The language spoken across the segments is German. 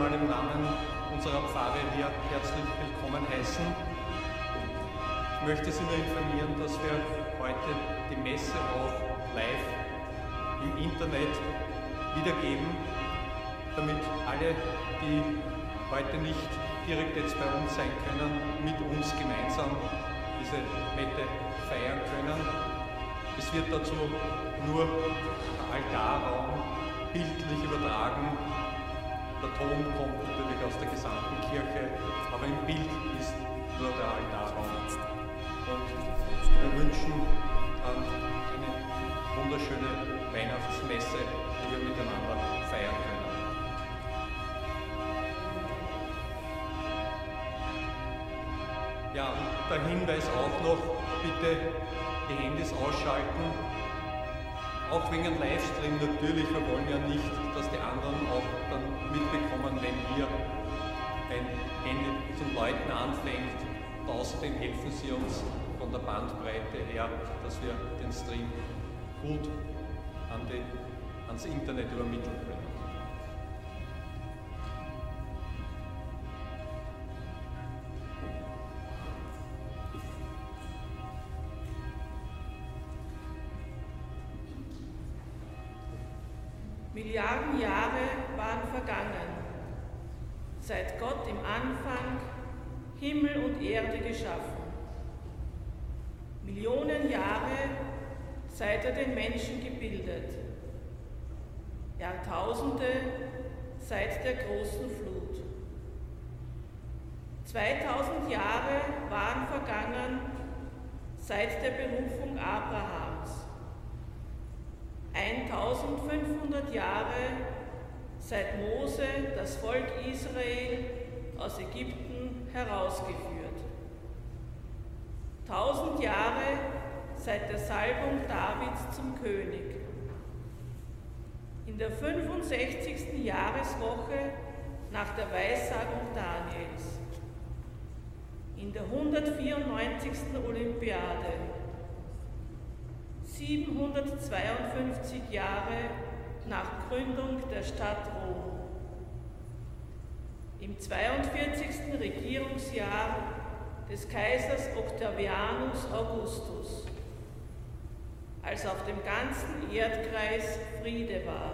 einmal im Namen unserer Pfarre hier herzlich willkommen heißen. Ich möchte Sie nur informieren, dass wir heute die Messe auch live im Internet wiedergeben. damit alle, die heute nicht direkt jetzt bei uns sein können, mit uns gemeinsam diese Mette feiern können. Es wird dazu nur der Altarraum bildlich übertragen. Ton kommt natürlich aus der gesamten Kirche, aber im Bild ist nur der Altarraum. Und wir wünschen eine wunderschöne Weihnachtsmesse, die wir miteinander feiern können. Ja, der Hinweis auch noch, bitte die Handys ausschalten. Auch wegen dem Livestream natürlich, wir wollen ja nicht, dass die anderen auch dann mitbekommen, wenn hier ein Handy zum Läuten anfängt. Außerdem helfen sie uns von der Bandbreite her, dass wir den Stream gut an die, ans Internet übermitteln können. Der Berufung Abrahams. 1500 Jahre seit Mose das Volk Israel aus Ägypten herausgeführt. 1000 Jahre seit der Salbung Davids zum König. In der 65. Jahreswoche nach der Weissagung Daniels. In der 194. Olympiade 752 Jahre nach Gründung der Stadt Rom. Im 42. Regierungsjahr des Kaisers Octavianus Augustus, als auf dem ganzen Erdkreis Friede war.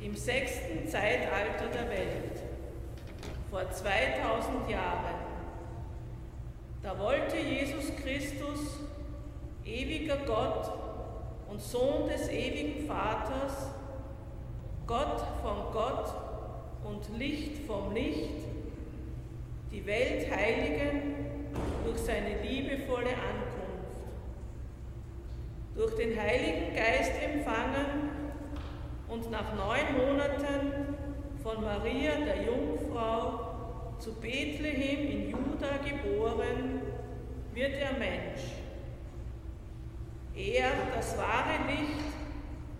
Im sechsten Zeitalter der Welt, vor 2000 Jahren, da wollte Jesus Christus ewiger Gott und Sohn des ewigen Vaters, Gott von Gott und Licht vom Licht, die Welt heiligen durch seine liebevolle Ankunft. Durch den Heiligen Geist empfangen und nach neun Monaten von Maria der Jungfrau zu Bethlehem in Juda geboren, wird er Mensch er, das wahre Licht,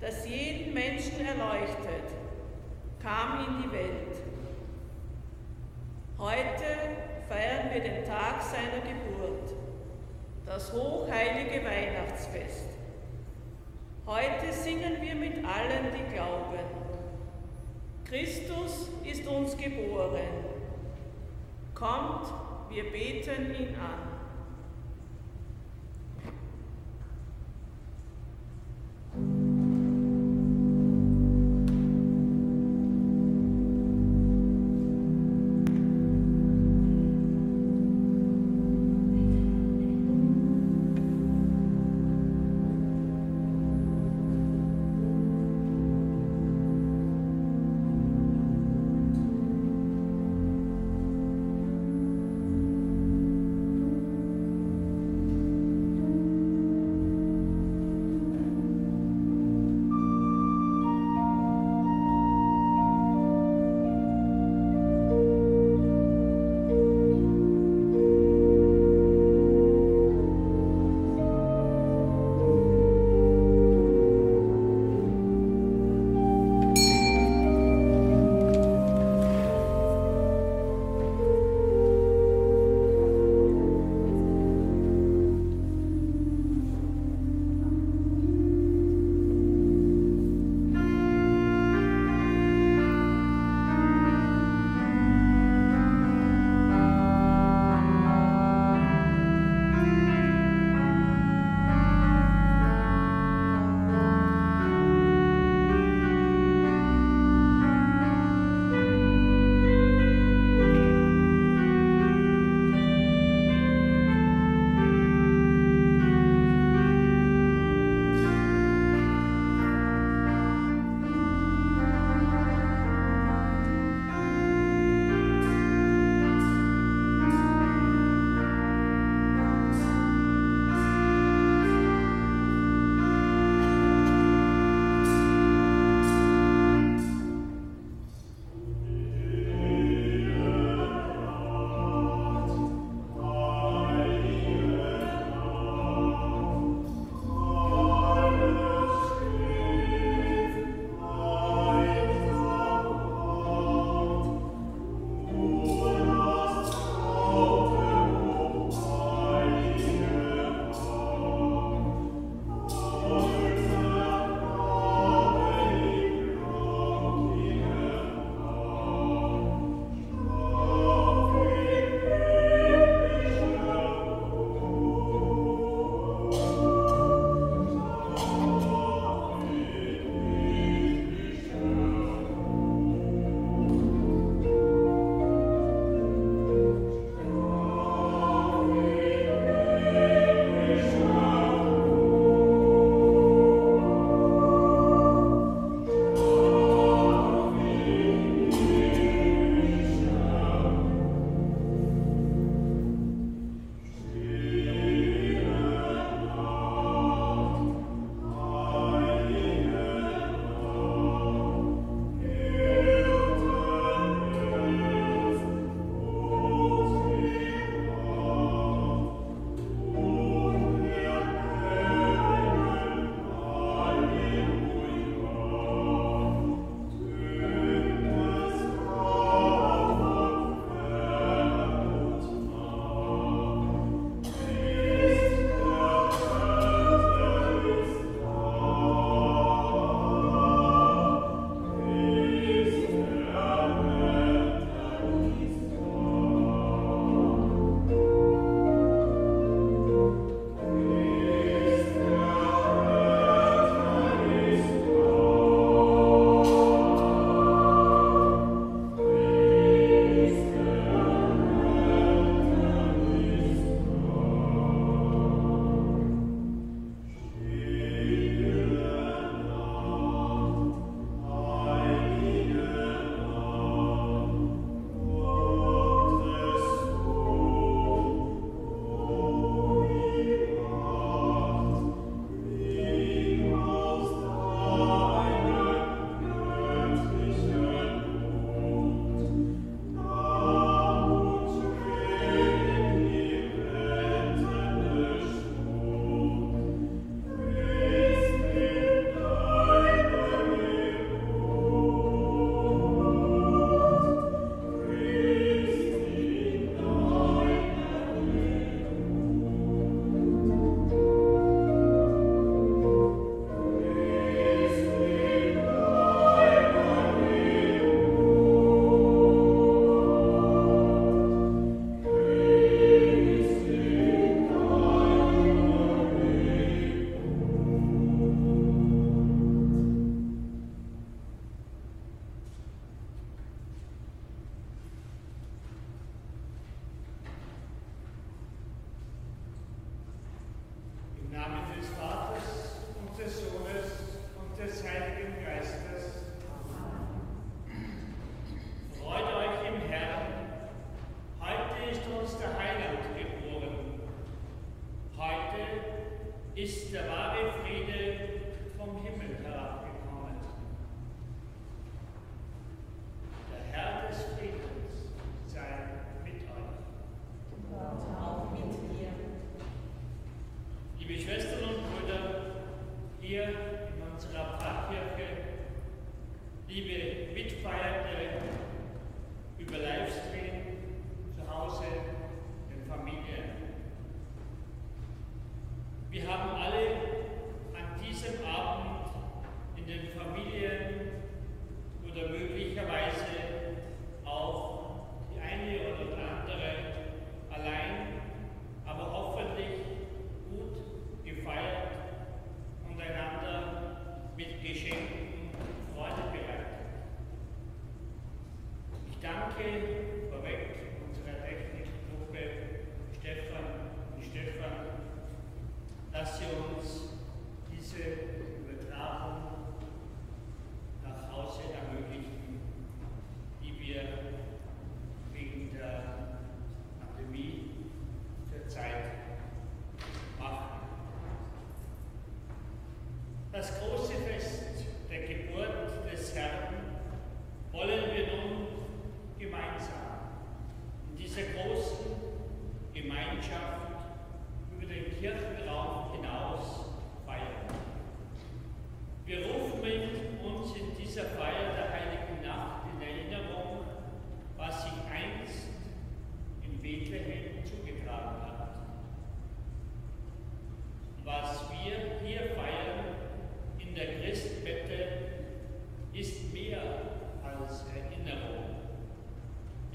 das jeden Menschen erleuchtet, kam in die Welt. Heute feiern wir den Tag seiner Geburt, das hochheilige Weihnachtsfest. Heute singen wir mit allen, die glauben. Christus ist uns geboren. Kommt, wir beten ihn an.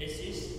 Es ist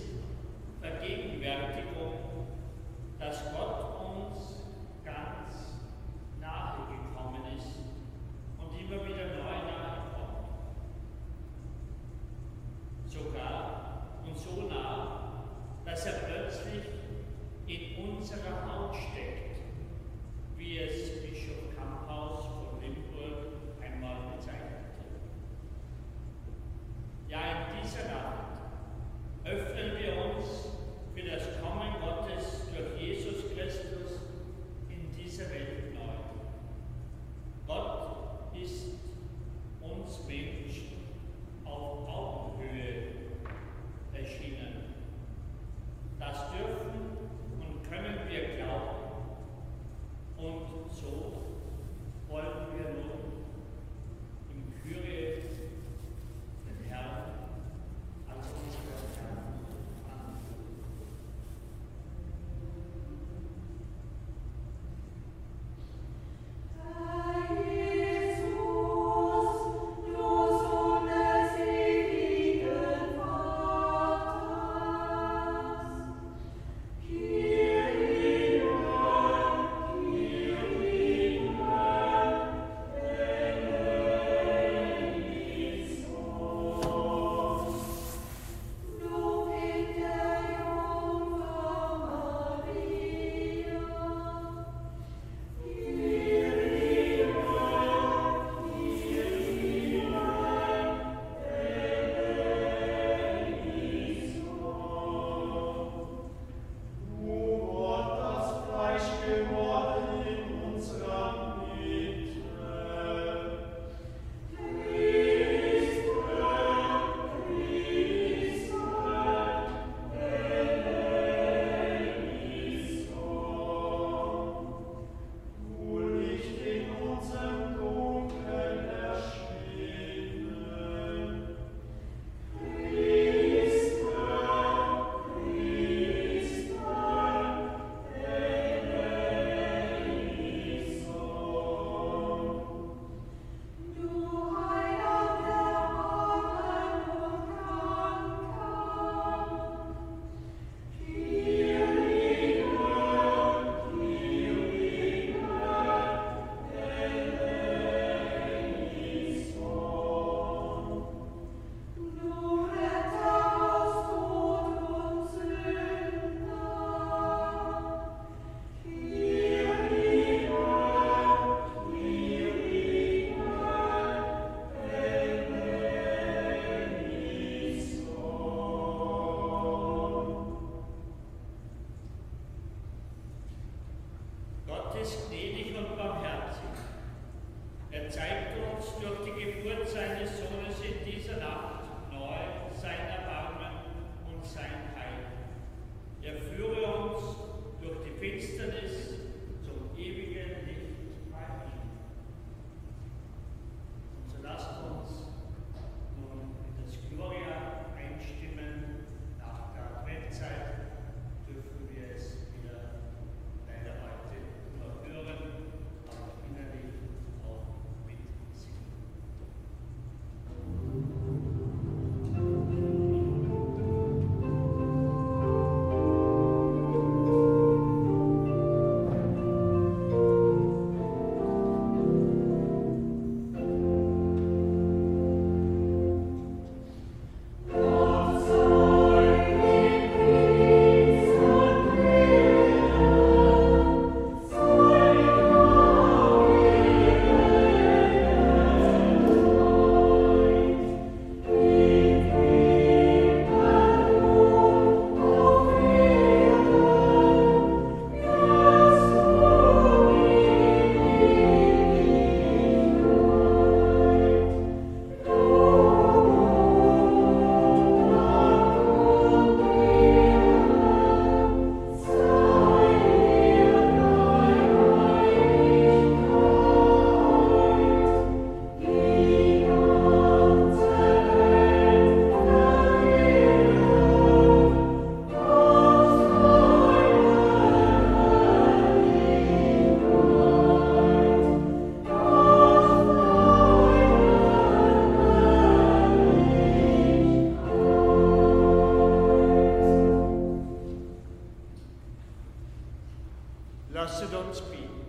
Lasset uns bieten.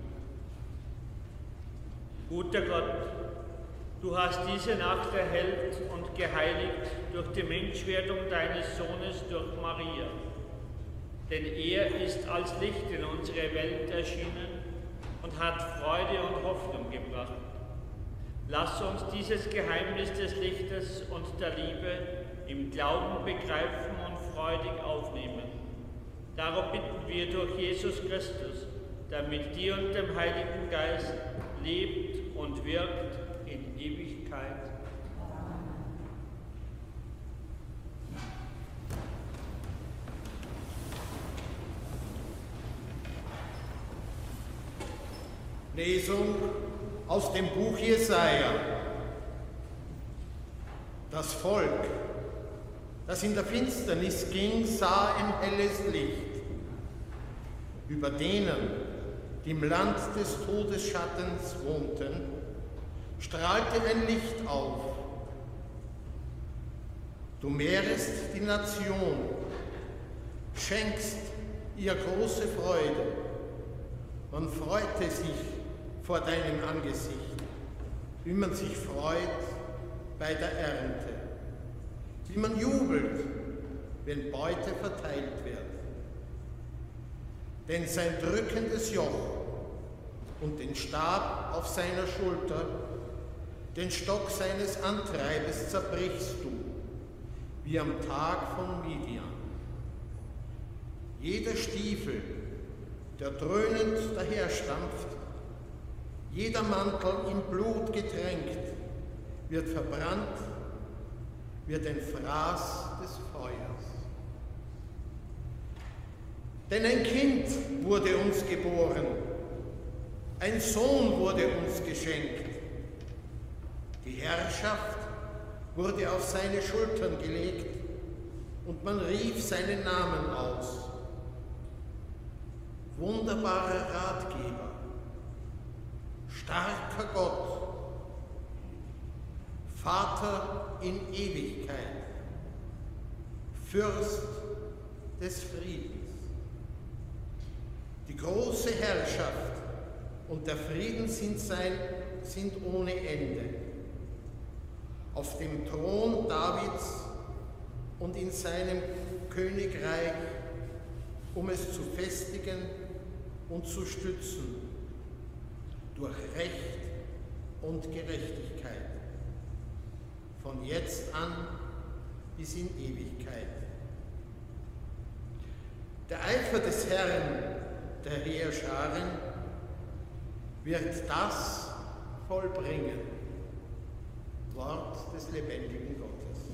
Guter Gott, du hast diese Nacht erhellt und geheiligt durch die Menschwerdung deines Sohnes durch Maria. Denn er ist als Licht in unsere Welt erschienen und hat Freude und Hoffnung gebracht. Lass uns dieses Geheimnis des Lichtes und der Liebe im Glauben begreifen und freudig aufnehmen. Darum bitten wir durch Jesus Christus der mit dir und dem Heiligen Geist lebt und wirkt in Ewigkeit. Lesung aus dem Buch Jesaja. Das Volk, das in der Finsternis ging, sah ein helles Licht. Über denen, die im Land des Todesschattens wohnten, strahlte ein Licht auf. Du mehrest die Nation, schenkst ihr große Freude. Man freute sich vor deinem Angesicht, wie man sich freut bei der Ernte, wie man jubelt, wenn Beute verteilt wird. Denn sein drückendes Joch und den Stab auf seiner Schulter, den Stock seines Antreibes zerbrichst du, wie am Tag von Midian. Jeder Stiefel, der dröhnend daherstampft, jeder Mantel im Blut getränkt, wird verbrannt, wird ein Fraß des Feuers. Denn ein Kind wurde uns geboren, ein Sohn wurde uns geschenkt. Die Herrschaft wurde auf seine Schultern gelegt und man rief seinen Namen aus. Wunderbarer Ratgeber, starker Gott, Vater in Ewigkeit, Fürst des Friedens. Die große Herrschaft und der Frieden sind, sein, sind ohne Ende. Auf dem Thron Davids und in seinem Königreich, um es zu festigen und zu stützen durch Recht und Gerechtigkeit, von jetzt an bis in Ewigkeit. Der Eifer des Herrn, der Heerscharen, wird das vollbringen. Wort des lebendigen Gottes.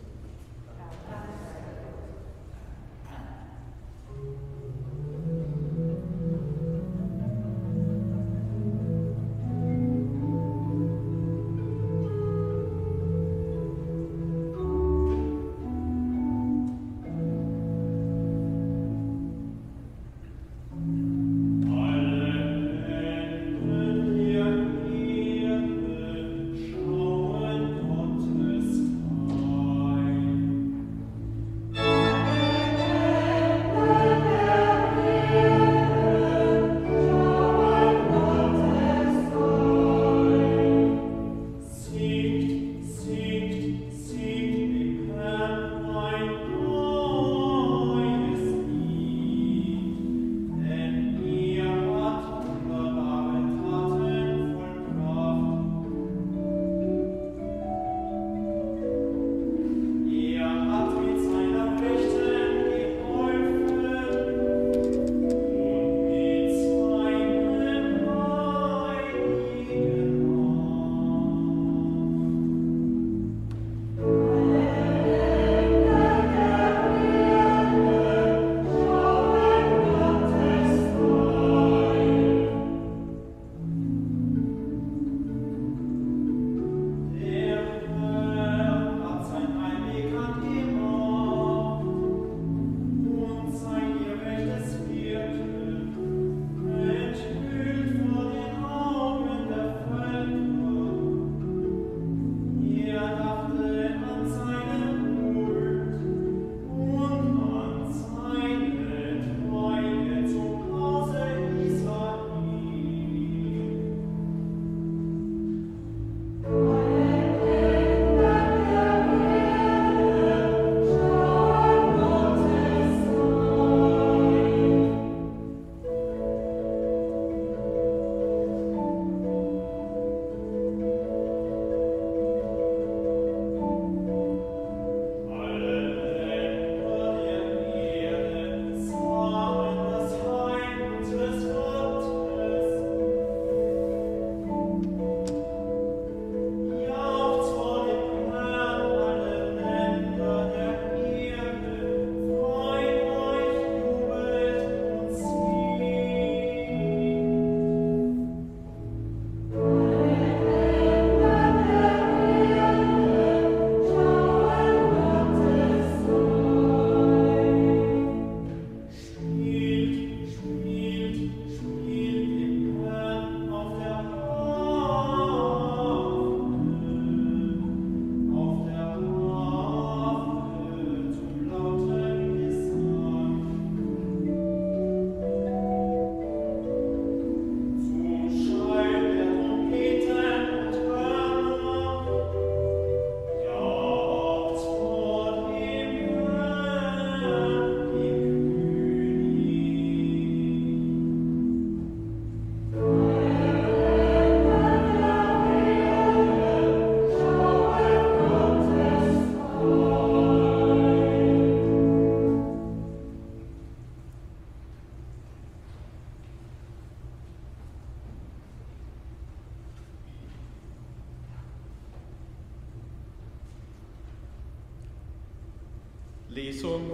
Lesung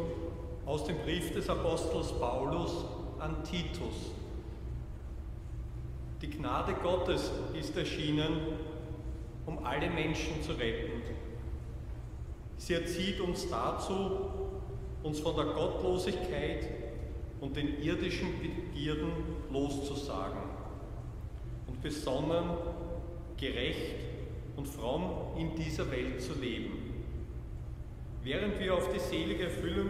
aus dem Brief des Apostels Paulus an Titus. Die Gnade Gottes ist erschienen, um alle Menschen zu retten. Sie erzieht uns dazu, uns von der Gottlosigkeit und den irdischen Begierden loszusagen und besonnen, gerecht und fromm in dieser Welt zu leben. Während wir auf die selige Erfüllung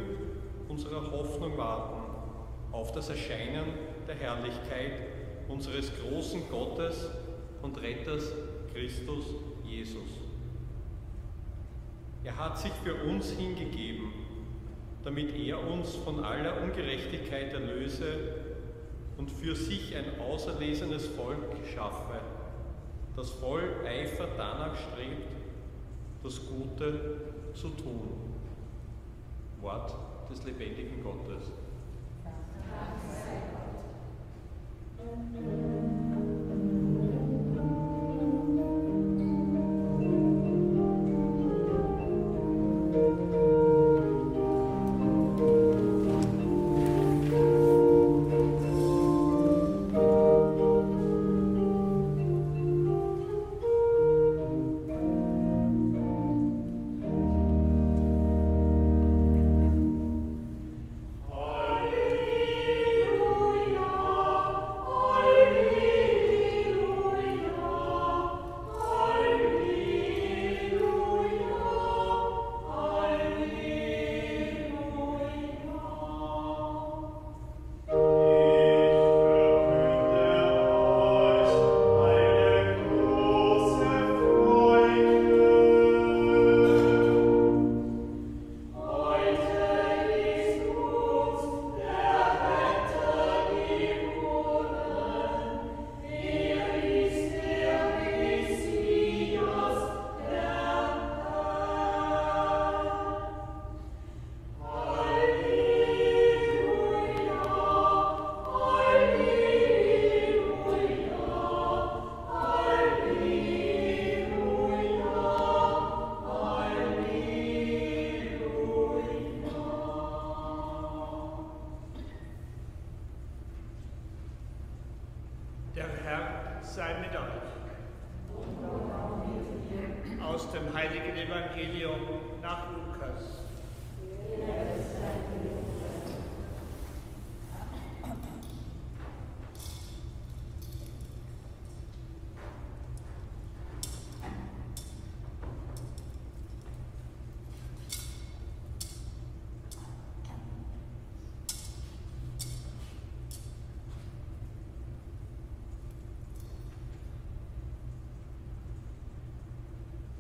unserer Hoffnung warten, auf das Erscheinen der Herrlichkeit unseres großen Gottes und Retters Christus Jesus. Er hat sich für uns hingegeben, damit er uns von aller Ungerechtigkeit erlöse und für sich ein auserlesenes Volk schaffe, das voll Eifer danach strebt, das Gute zu tun. Wort des lebendigen Gottes. Dank.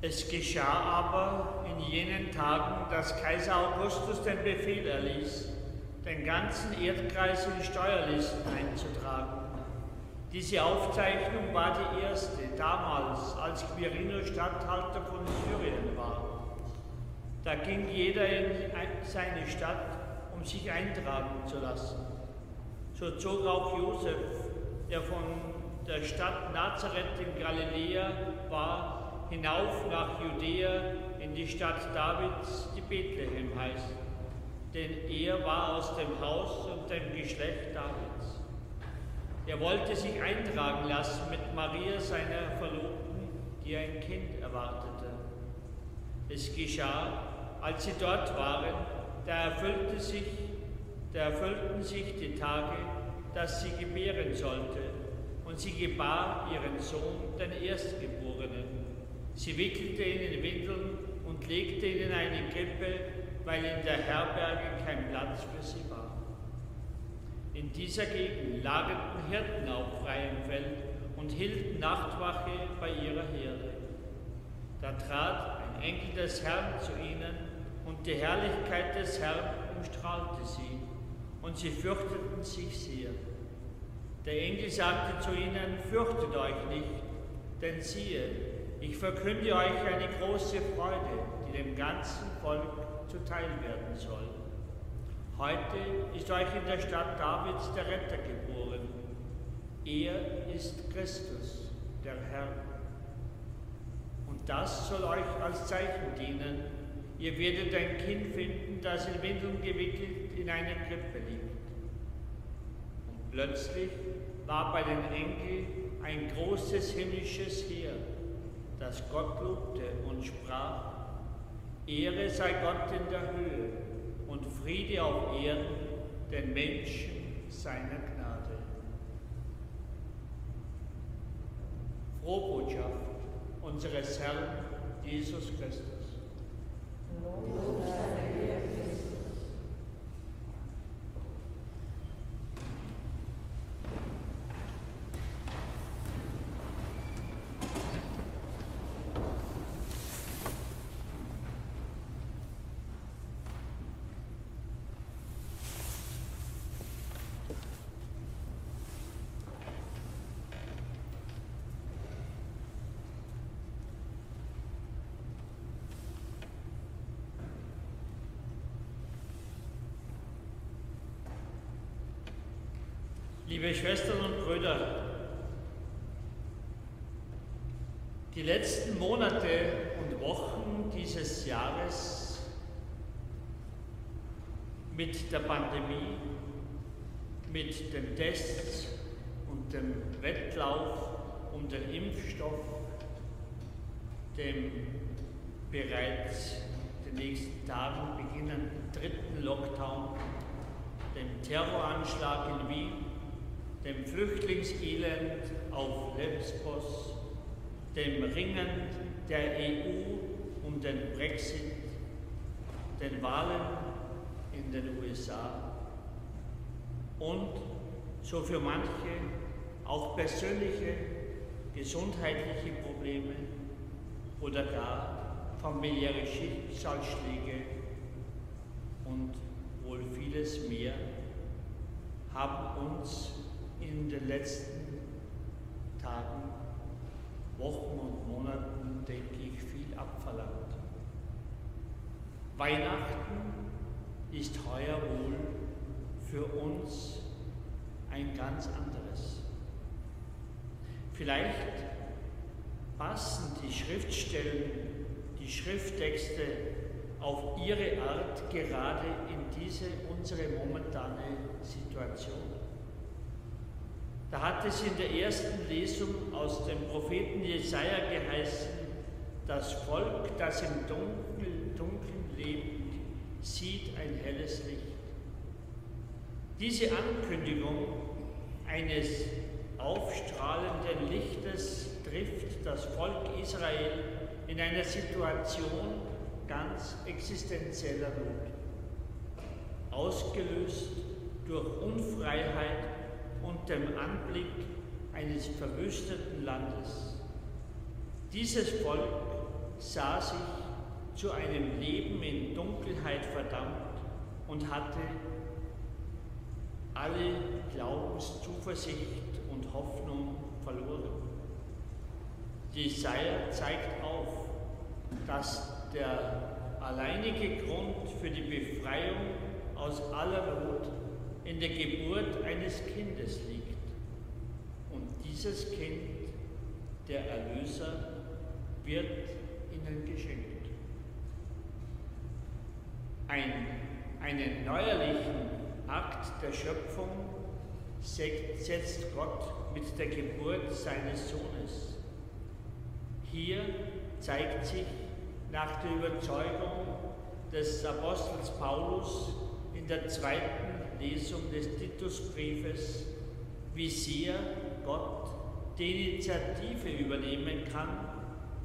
Es geschah aber in jenen Tagen, dass Kaiser Augustus den Befehl erließ, den ganzen Erdkreis in Steuerlisten einzutragen. Diese Aufzeichnung war die erste damals, als Quirino Statthalter von Syrien war. Da ging jeder in seine Stadt, um sich eintragen zu lassen. So zog auch Josef, der von der Stadt Nazareth in Galiläa war, hinauf nach Judäa in die Stadt Davids, die Bethlehem heißt, denn er war aus dem Haus und dem Geschlecht Davids. Er wollte sich eintragen lassen mit Maria, seiner Verlobten, die ein Kind erwartete. Es geschah, als sie dort waren, da erfüllte sich, da erfüllten sich die Tage, dass sie gebären sollte, und sie gebar ihren Sohn, den Erstgeborenen Sie wickelte ihn in Windeln und legte ihn in eine Krippe, weil in der Herberge kein Platz für sie war. In dieser Gegend lagerten Hirten auf freiem Feld und hielten Nachtwache bei ihrer Herde. Da trat ein Enkel des Herrn zu ihnen und die Herrlichkeit des Herrn umstrahlte sie und sie fürchteten sich sehr. Der Engel sagte zu ihnen, fürchtet euch nicht, denn siehe, ich verkünde euch eine große Freude, die dem ganzen Volk zuteil werden soll. Heute ist euch in der Stadt Davids der Retter geboren. Er ist Christus, der Herr. Und das soll euch als Zeichen dienen. ihr werdet ein Kind finden, das in Windeln gewickelt in einer Krippe liegt. Und plötzlich war bei den Engeln ein großes himmlisches Heer, das Gott lobte und sprach, Ehre sei Gott in der Höhe und Friede auf Erden den Menschen seiner Gnade. Frohbotschaft unseres Herrn Jesus Christus. Lob Liebe Schwestern und Brüder, die letzten Monate und Wochen dieses Jahres mit der Pandemie, mit den Tests und dem Wettlauf um den Impfstoff, dem bereits in den nächsten Tagen beginnenden dritten Lockdown, dem Terroranschlag in Wien dem Flüchtlingselend auf Lesbos, dem Ringen der EU um den Brexit, den Wahlen in den USA und so für manche auch persönliche gesundheitliche Probleme oder gar familiäre Schicksalsschläge und wohl vieles mehr haben uns in den letzten Tagen, Wochen und Monaten, denke ich, viel abverlangt. Weihnachten ist heuer wohl für uns ein ganz anderes. Vielleicht passen die Schriftstellen, die Schrifttexte auf ihre Art gerade in diese unsere momentane Situation. Da hat es in der ersten Lesung aus dem Propheten Jesaja geheißen: Das Volk, das im Dunkeln, Dunkeln lebt, sieht ein helles Licht. Diese Ankündigung eines aufstrahlenden Lichtes trifft das Volk Israel in einer Situation ganz existenzieller Not, ausgelöst durch Unfreiheit und dem Anblick eines verwüsteten Landes. Dieses Volk sah sich zu einem Leben in Dunkelheit verdammt und hatte alle Glaubenszuversicht und Hoffnung verloren. Jesaja zeigt auf, dass der alleinige Grund für die Befreiung aus aller Not in der Geburt eines Kindes liegt. Und dieses Kind, der Erlöser, wird ihnen geschenkt. Ein, einen neuerlichen Akt der Schöpfung setzt Gott mit der Geburt seines Sohnes. Hier zeigt sich nach der Überzeugung des Apostels Paulus in der zweiten Lesung des Titusbriefes, wie sehr Gott die Initiative übernehmen kann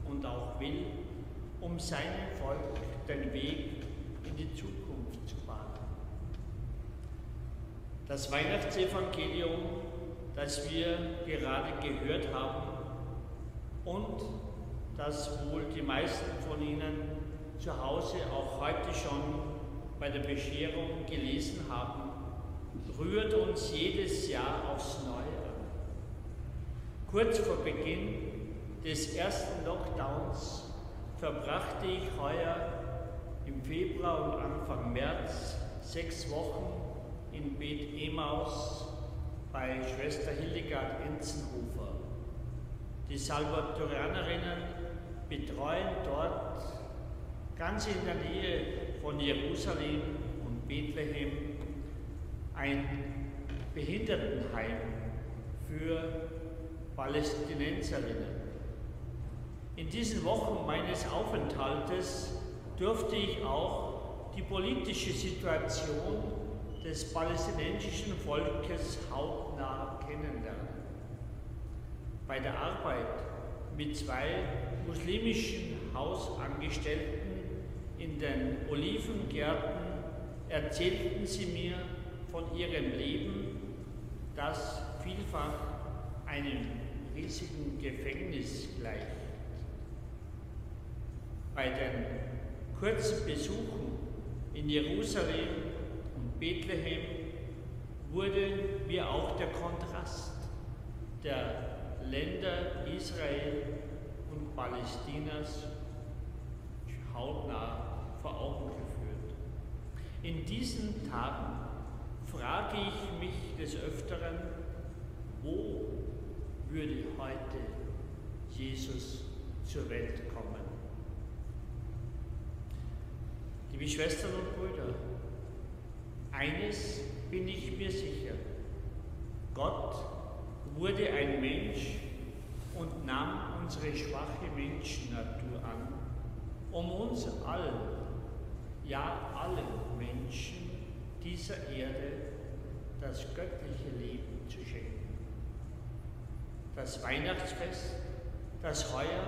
und auch will, um seinem Volk den Weg in die Zukunft zu bahnen. Das Weihnachtsevangelium, das wir gerade gehört haben und das wohl die meisten von Ihnen zu Hause auch heute schon bei der Bescherung gelesen haben, rührt uns jedes Jahr aufs Neue an. Kurz vor Beginn des ersten Lockdowns verbrachte ich heuer im Februar und Anfang März sechs Wochen in Bet Emaus bei Schwester Hildegard Enzenhofer. Die Salvatorianerinnen betreuen dort ganz in der Nähe von Jerusalem und Bethlehem ein Behindertenheim für Palästinenserinnen. In diesen Wochen meines Aufenthaltes durfte ich auch die politische Situation des palästinensischen Volkes hautnah kennenlernen. Bei der Arbeit mit zwei muslimischen Hausangestellten in den Olivengärten erzählten sie mir von ihrem Leben, das vielfach einem riesigen Gefängnis gleicht. Bei den kurzen Besuchen in Jerusalem und Bethlehem wurde mir auch der Kontrast der Länder Israel und Palästinas hautnah vor Augen geführt. In diesen Tagen frage ich mich des Öfteren, wo würde heute Jesus zur Welt kommen? Liebe Schwestern und Brüder, eines bin ich mir sicher, Gott wurde ein Mensch und nahm unsere schwache Menschennatur an, um uns allen, ja allen Menschen dieser Erde das göttliche Leben zu schenken. Das Weihnachtsfest, das heuer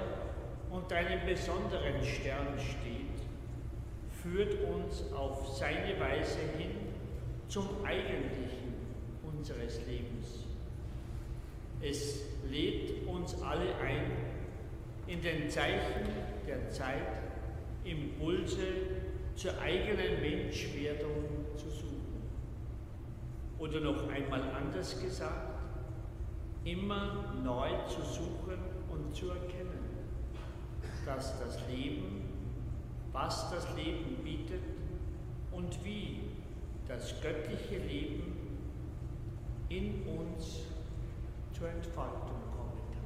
unter einem besonderen Stern steht, führt uns auf seine Weise hin zum Eigentlichen unseres Lebens. Es lädt uns alle ein, in den Zeichen der Zeit Impulse zur eigenen Menschwerdung. Oder noch einmal anders gesagt, immer neu zu suchen und zu erkennen, dass das Leben, was das Leben bietet und wie das göttliche Leben in uns zur Entfaltung kommen kann.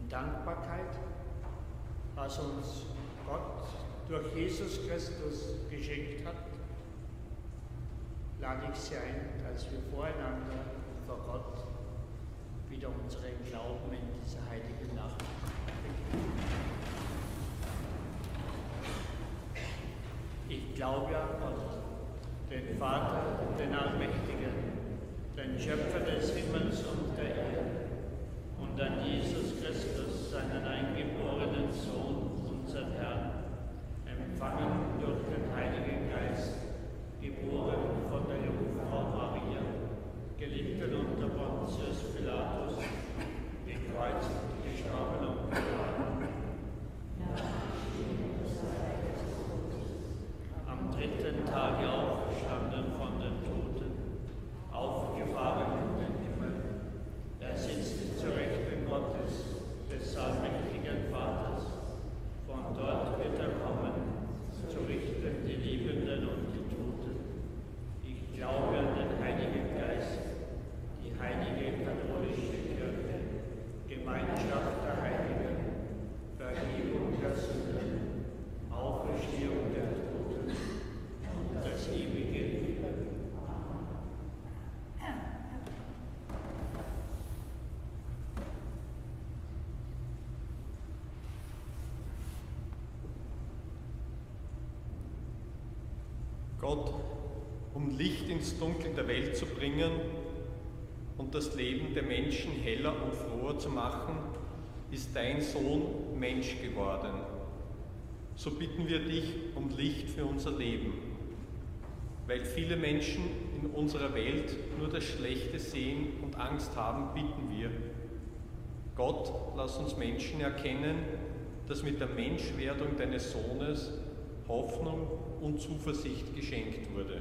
In Dankbarkeit, was uns Gott durch Jesus Christus geschenkt hat, lade ich Sie ein, dass wir voreinander und vor Gott wieder unseren Glauben in diese heilige Nacht. Ich glaube an Gott, den Vater, den Allmächtigen, den Schöpfer des Himmels und der Erde, und an Jesus Christus, seinen eingeborenen Sohn, unseren Herrn, empfangen durch den Heiligen Geist, geboren von der Jungfrau Maria, gelitten unter Pontius Pilatus, gekreuzigt, gestorben und begraben. Am dritten Tage auferstanden von den Toten, aufgefahren in den Himmel. Er sitzt zur Rechten Gottes, des allmächtigen Vaters. Von dort wird er kommen, zu richten die Liebenden und die Toten. Ich glaube an den Heiligen Geist, die heilige katholische Kirche, Gemeinschaft der Heiligen, Vergebung der Sünden, Auferstehung der Toten und das ewige Leben. Gott, um Licht ins Dunkel der Welt zu bringen und das Leben der Menschen heller und froher zu machen, ist dein Sohn Mensch geworden. So bitten wir dich um Licht für unser Leben. Weil viele Menschen in unserer Welt nur das Schlechte sehen und Angst haben, bitten wir. Gott, lass uns Menschen erkennen, dass mit der Menschwerdung deines Sohnes Hoffnung und Zuversicht geschenkt wurde.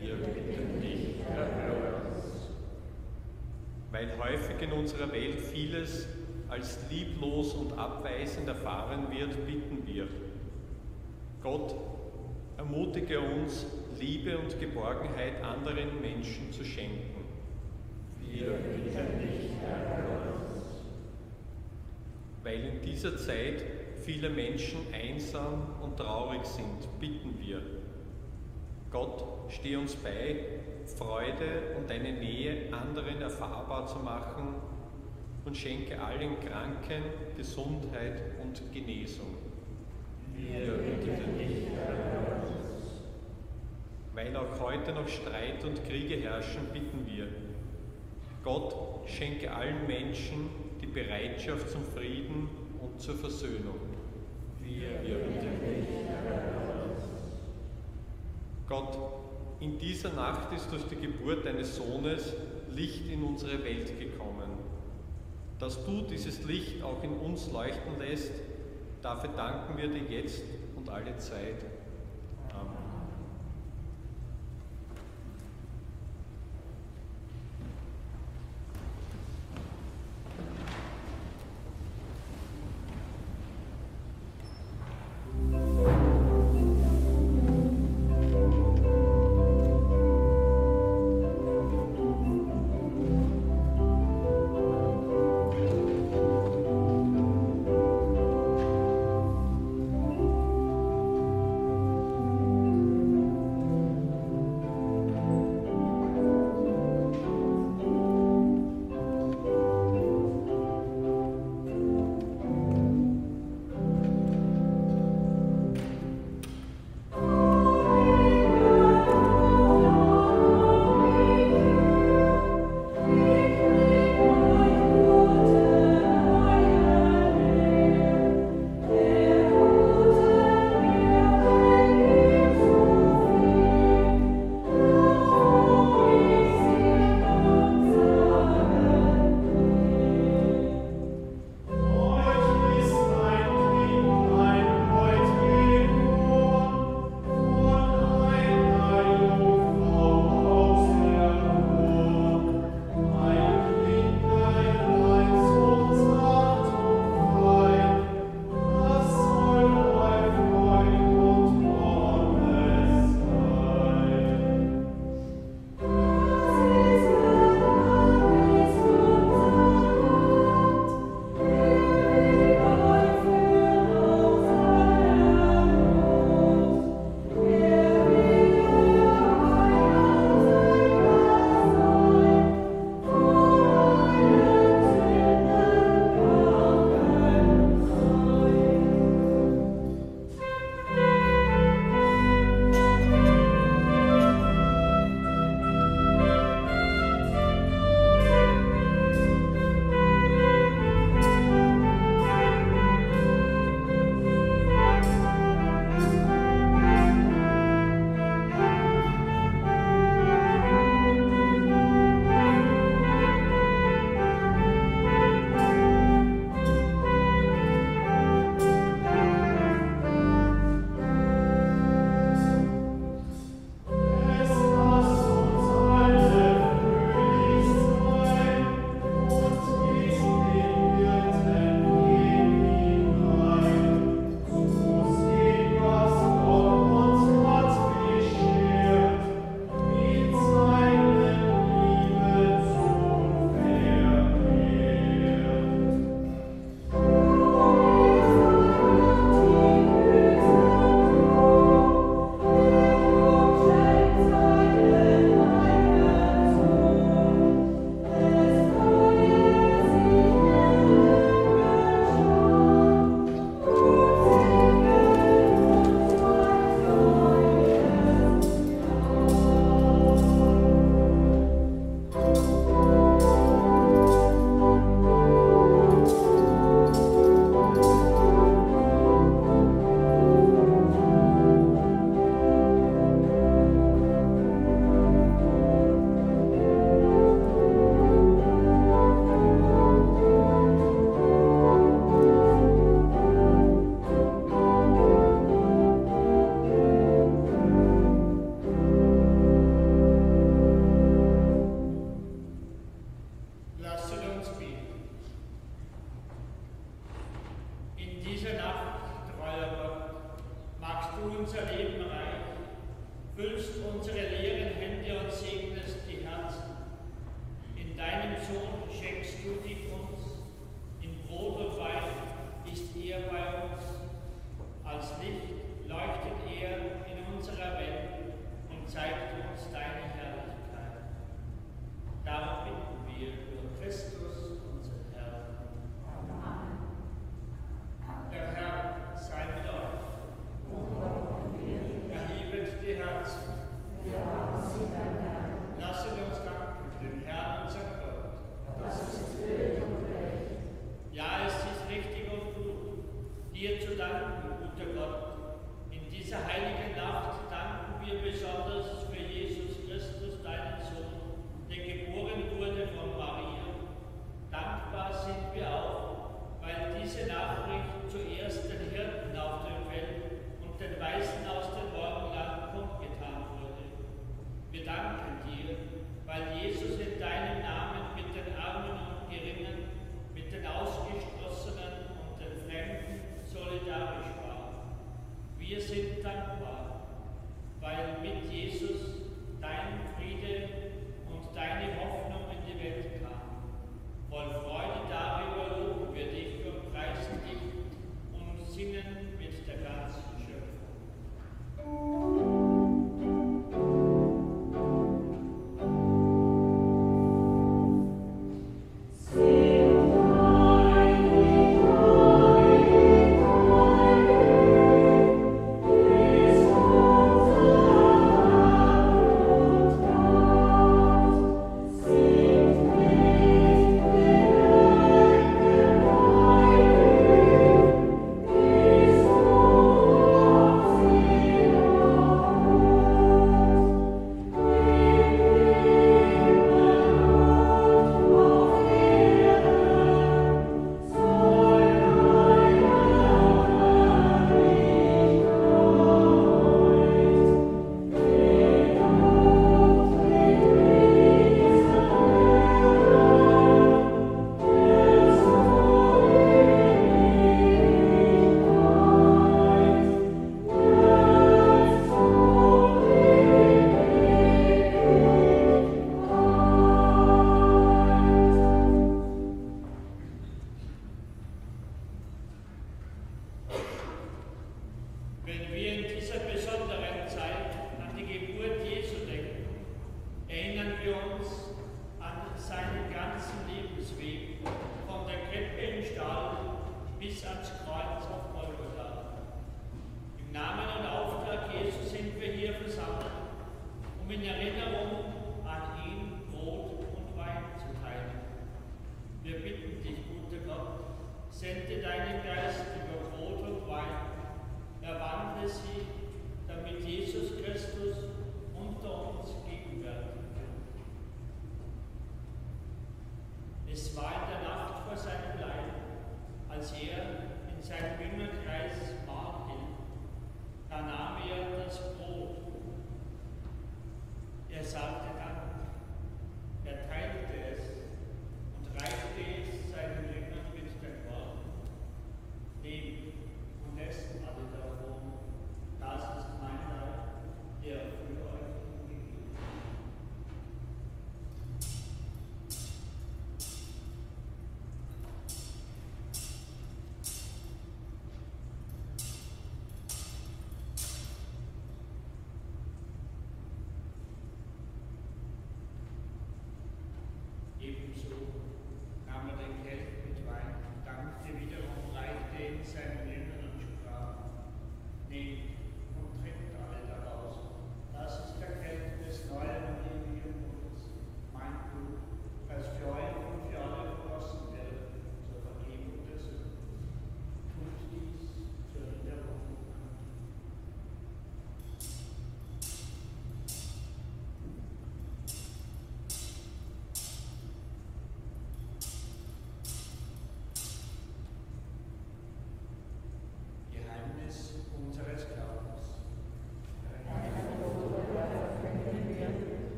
Wir bitten dich, erhöre uns. Weil häufig in unserer Welt vieles als lieblos und abweisend erfahren wird, bitten wir. Gott, ermutige uns, Liebe und Geborgenheit anderen Menschen zu schenken. Wir bitten dich, Herr Weil in dieser Zeit viele Menschen einsam und traurig sind, bitten wir. Gott, steh uns bei, Freude und deine Nähe anderen erfahrbar zu machen und schenke allen Kranken Gesundheit und Genesung. Wir bitten dich, Weil auch heute noch Streit und Kriege herrschen, bitten wir. Gott schenke allen Menschen die Bereitschaft zum Frieden und zur Versöhnung. Wir, wir bitten dich, Gott, in dieser Nacht ist durch die Geburt deines Sohnes Licht in unsere Welt gekommen. Dass du dieses Licht auch in uns leuchten lässt, dafür danken wir dir jetzt und alle Zeit.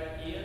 Weil er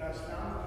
That's not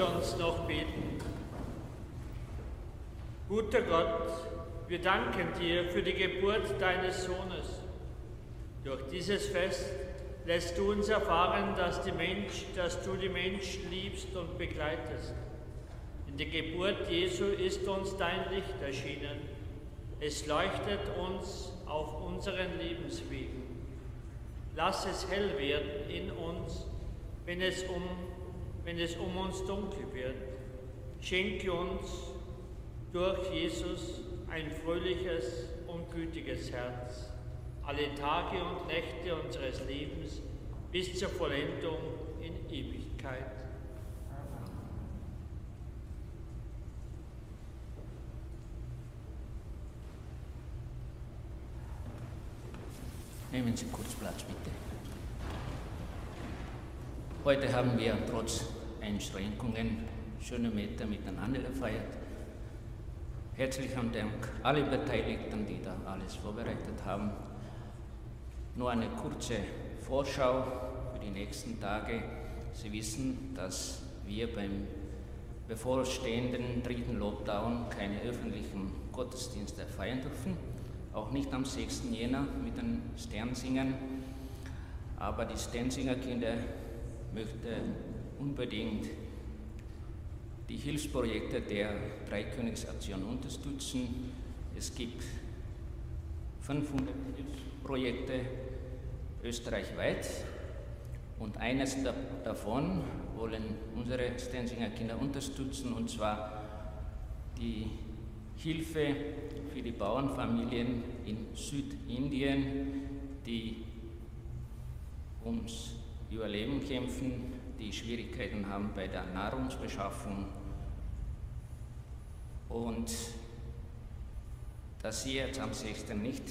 uns noch beten. Guter Gott, wir danken dir für die Geburt deines Sohnes. Durch dieses Fest lässt du uns erfahren, dass, Mensch, dass du die Menschen liebst und begleitest. In der Geburt Jesu ist uns dein Licht erschienen. Es leuchtet uns auf unseren Lebenswegen. Lass es hell werden in uns, wenn es um, wenn es um uns dunkel wird. Schenke uns durch Jesus ein fröhliches und gütiges Herz alle Tage und Nächte unseres Lebens bis zur Vollendung in Ewigkeit. Nehmen Sie kurz Platz, bitte. Heute haben wir trotz Einschränkungen schöne Meter miteinander gefeiert. Herzlichen Dank alle Beteiligten, die da alles vorbereitet haben. Nur eine kurze Vorschau für die nächsten Tage. Sie wissen, dass wir beim bevorstehenden dritten Lockdown keine öffentlichen Gottesdienste feiern dürfen, auch nicht am 6. Jänner mit den Sternsingern. Aber die Sternsingerkinder möchten unbedingt die Hilfsprojekte der Dreikönigsaktion unterstützen. Es gibt 500 Hilfsprojekte österreichweit und eines davon wollen unsere Stensinger Kinder unterstützen und zwar die Hilfe für die Bauernfamilien in Südindien, die ums Überleben kämpfen, die Schwierigkeiten haben bei der Nahrungsbeschaffung und dass sie jetzt am 6. nicht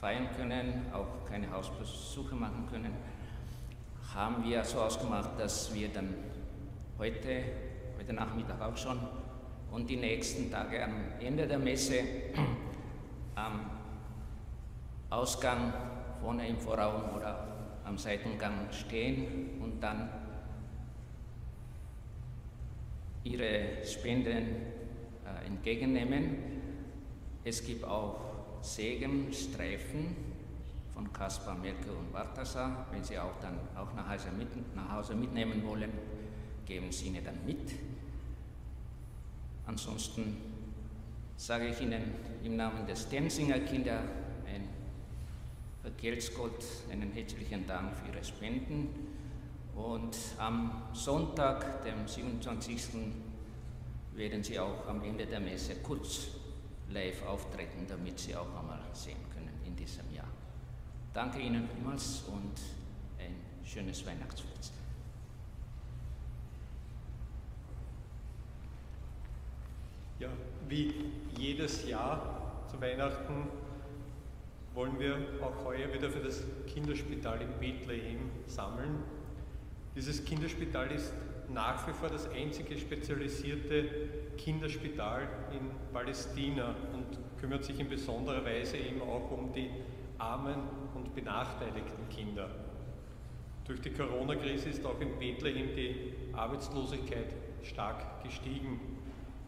feiern können, auch keine Hausbesuche machen können, haben wir so ausgemacht, dass wir dann heute, heute Nachmittag auch schon und die nächsten Tage am Ende der Messe am Ausgang vorne im Vorraum oder am Seitengang stehen und dann ihre Spenden äh, entgegennehmen. Es gibt auch Segenstreifen von Kaspar, Merkel und Bartasar. Wenn Sie auch dann auch nach Hause, mit, nach Hause mitnehmen wollen, geben Sie ihnen dann mit. Ansonsten sage ich Ihnen im Namen des Tensinger Kinder ein vergelt's Gott, einen herzlichen Dank für Ihre Spenden. Und am Sonntag, dem 27. werden Sie auch am Ende der Messe kurz live auftreten, damit Sie auch einmal sehen können in diesem Jahr. Danke Ihnen vielmals und ein schönes Weihnachtsfest. Ja, wie jedes Jahr zu Weihnachten wollen wir auch heuer wieder für das Kinderspital in Bethlehem sammeln. Dieses Kinderspital ist nach wie vor das einzige spezialisierte Kinderspital in Palästina und kümmert sich in besonderer Weise eben auch um die armen und benachteiligten Kinder. Durch die Corona-Krise ist auch in Bethlehem die Arbeitslosigkeit stark gestiegen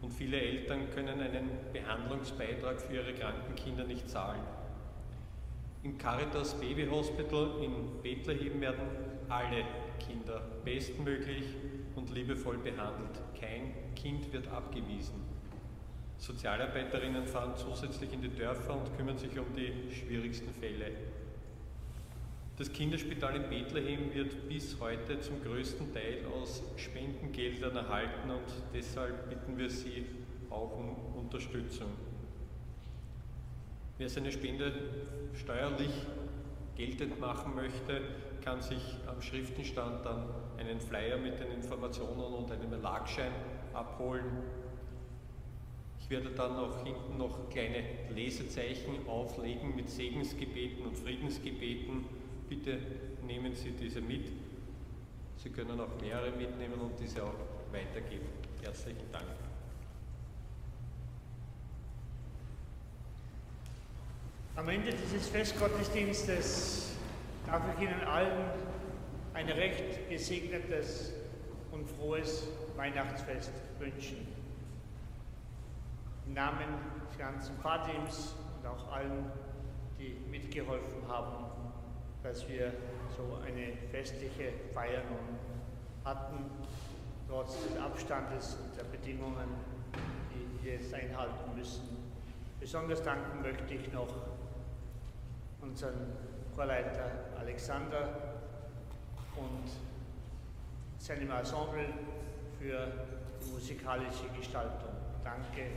und viele Eltern können einen Behandlungsbeitrag für ihre kranken Kinder nicht zahlen. Im Caritas Baby Hospital in Bethlehem werden alle Kinder bestmöglich und liebevoll behandelt. Kein Kind wird abgewiesen. Sozialarbeiterinnen fahren zusätzlich in die Dörfer und kümmern sich um die schwierigsten Fälle. Das Kinderspital in Bethlehem wird bis heute zum größten Teil aus Spendengeldern erhalten und deshalb bitten wir Sie auch um Unterstützung. Wer seine Spende steuerlich geltend machen möchte, kann sich am Schriftenstand dann einen Flyer mit den Informationen und einem Erlagschein abholen. Ich werde dann auch hinten noch kleine Lesezeichen auflegen mit Segensgebeten und Friedensgebeten. Bitte nehmen Sie diese mit. Sie können auch mehrere mitnehmen und diese auch weitergeben. Herzlichen Dank. Am Ende dieses Festgottesdienstes darf ich Ihnen allen ein recht gesegnetes und frohes Weihnachtsfest wünschen. Im Namen des ganzen Pfarrteams und auch allen, die mitgeholfen haben, dass wir so eine festliche Feier nun hatten, trotz des Abstandes und der Bedingungen, die wir jetzt einhalten müssen. Besonders danken möchte ich noch unseren Chorleiter Alexander und seinem Ensemble für die musikalische Gestaltung. Danke.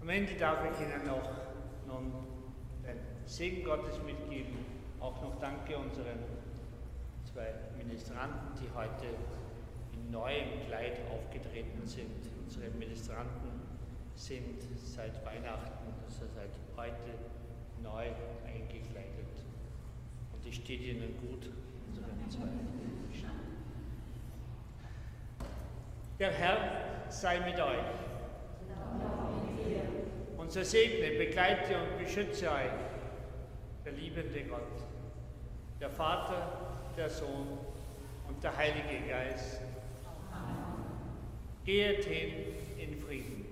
Am Ende darf ich Ihnen noch nun den Segen Gottes mitgeben. Auch noch danke unseren zwei Ministranten, die heute in neuem Kleid aufgetreten sind. Unsere Ministranten sind seit Weihnachten, also seit heute, neu eingekleidet. Und es steht ihnen gut, unseren zwei. Der Herr sei mit euch. So segne, begleite und beschütze euch der liebende Gott, der Vater, der Sohn und der Heilige Geist. Geht hin in Frieden.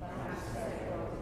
Dank sei Gott,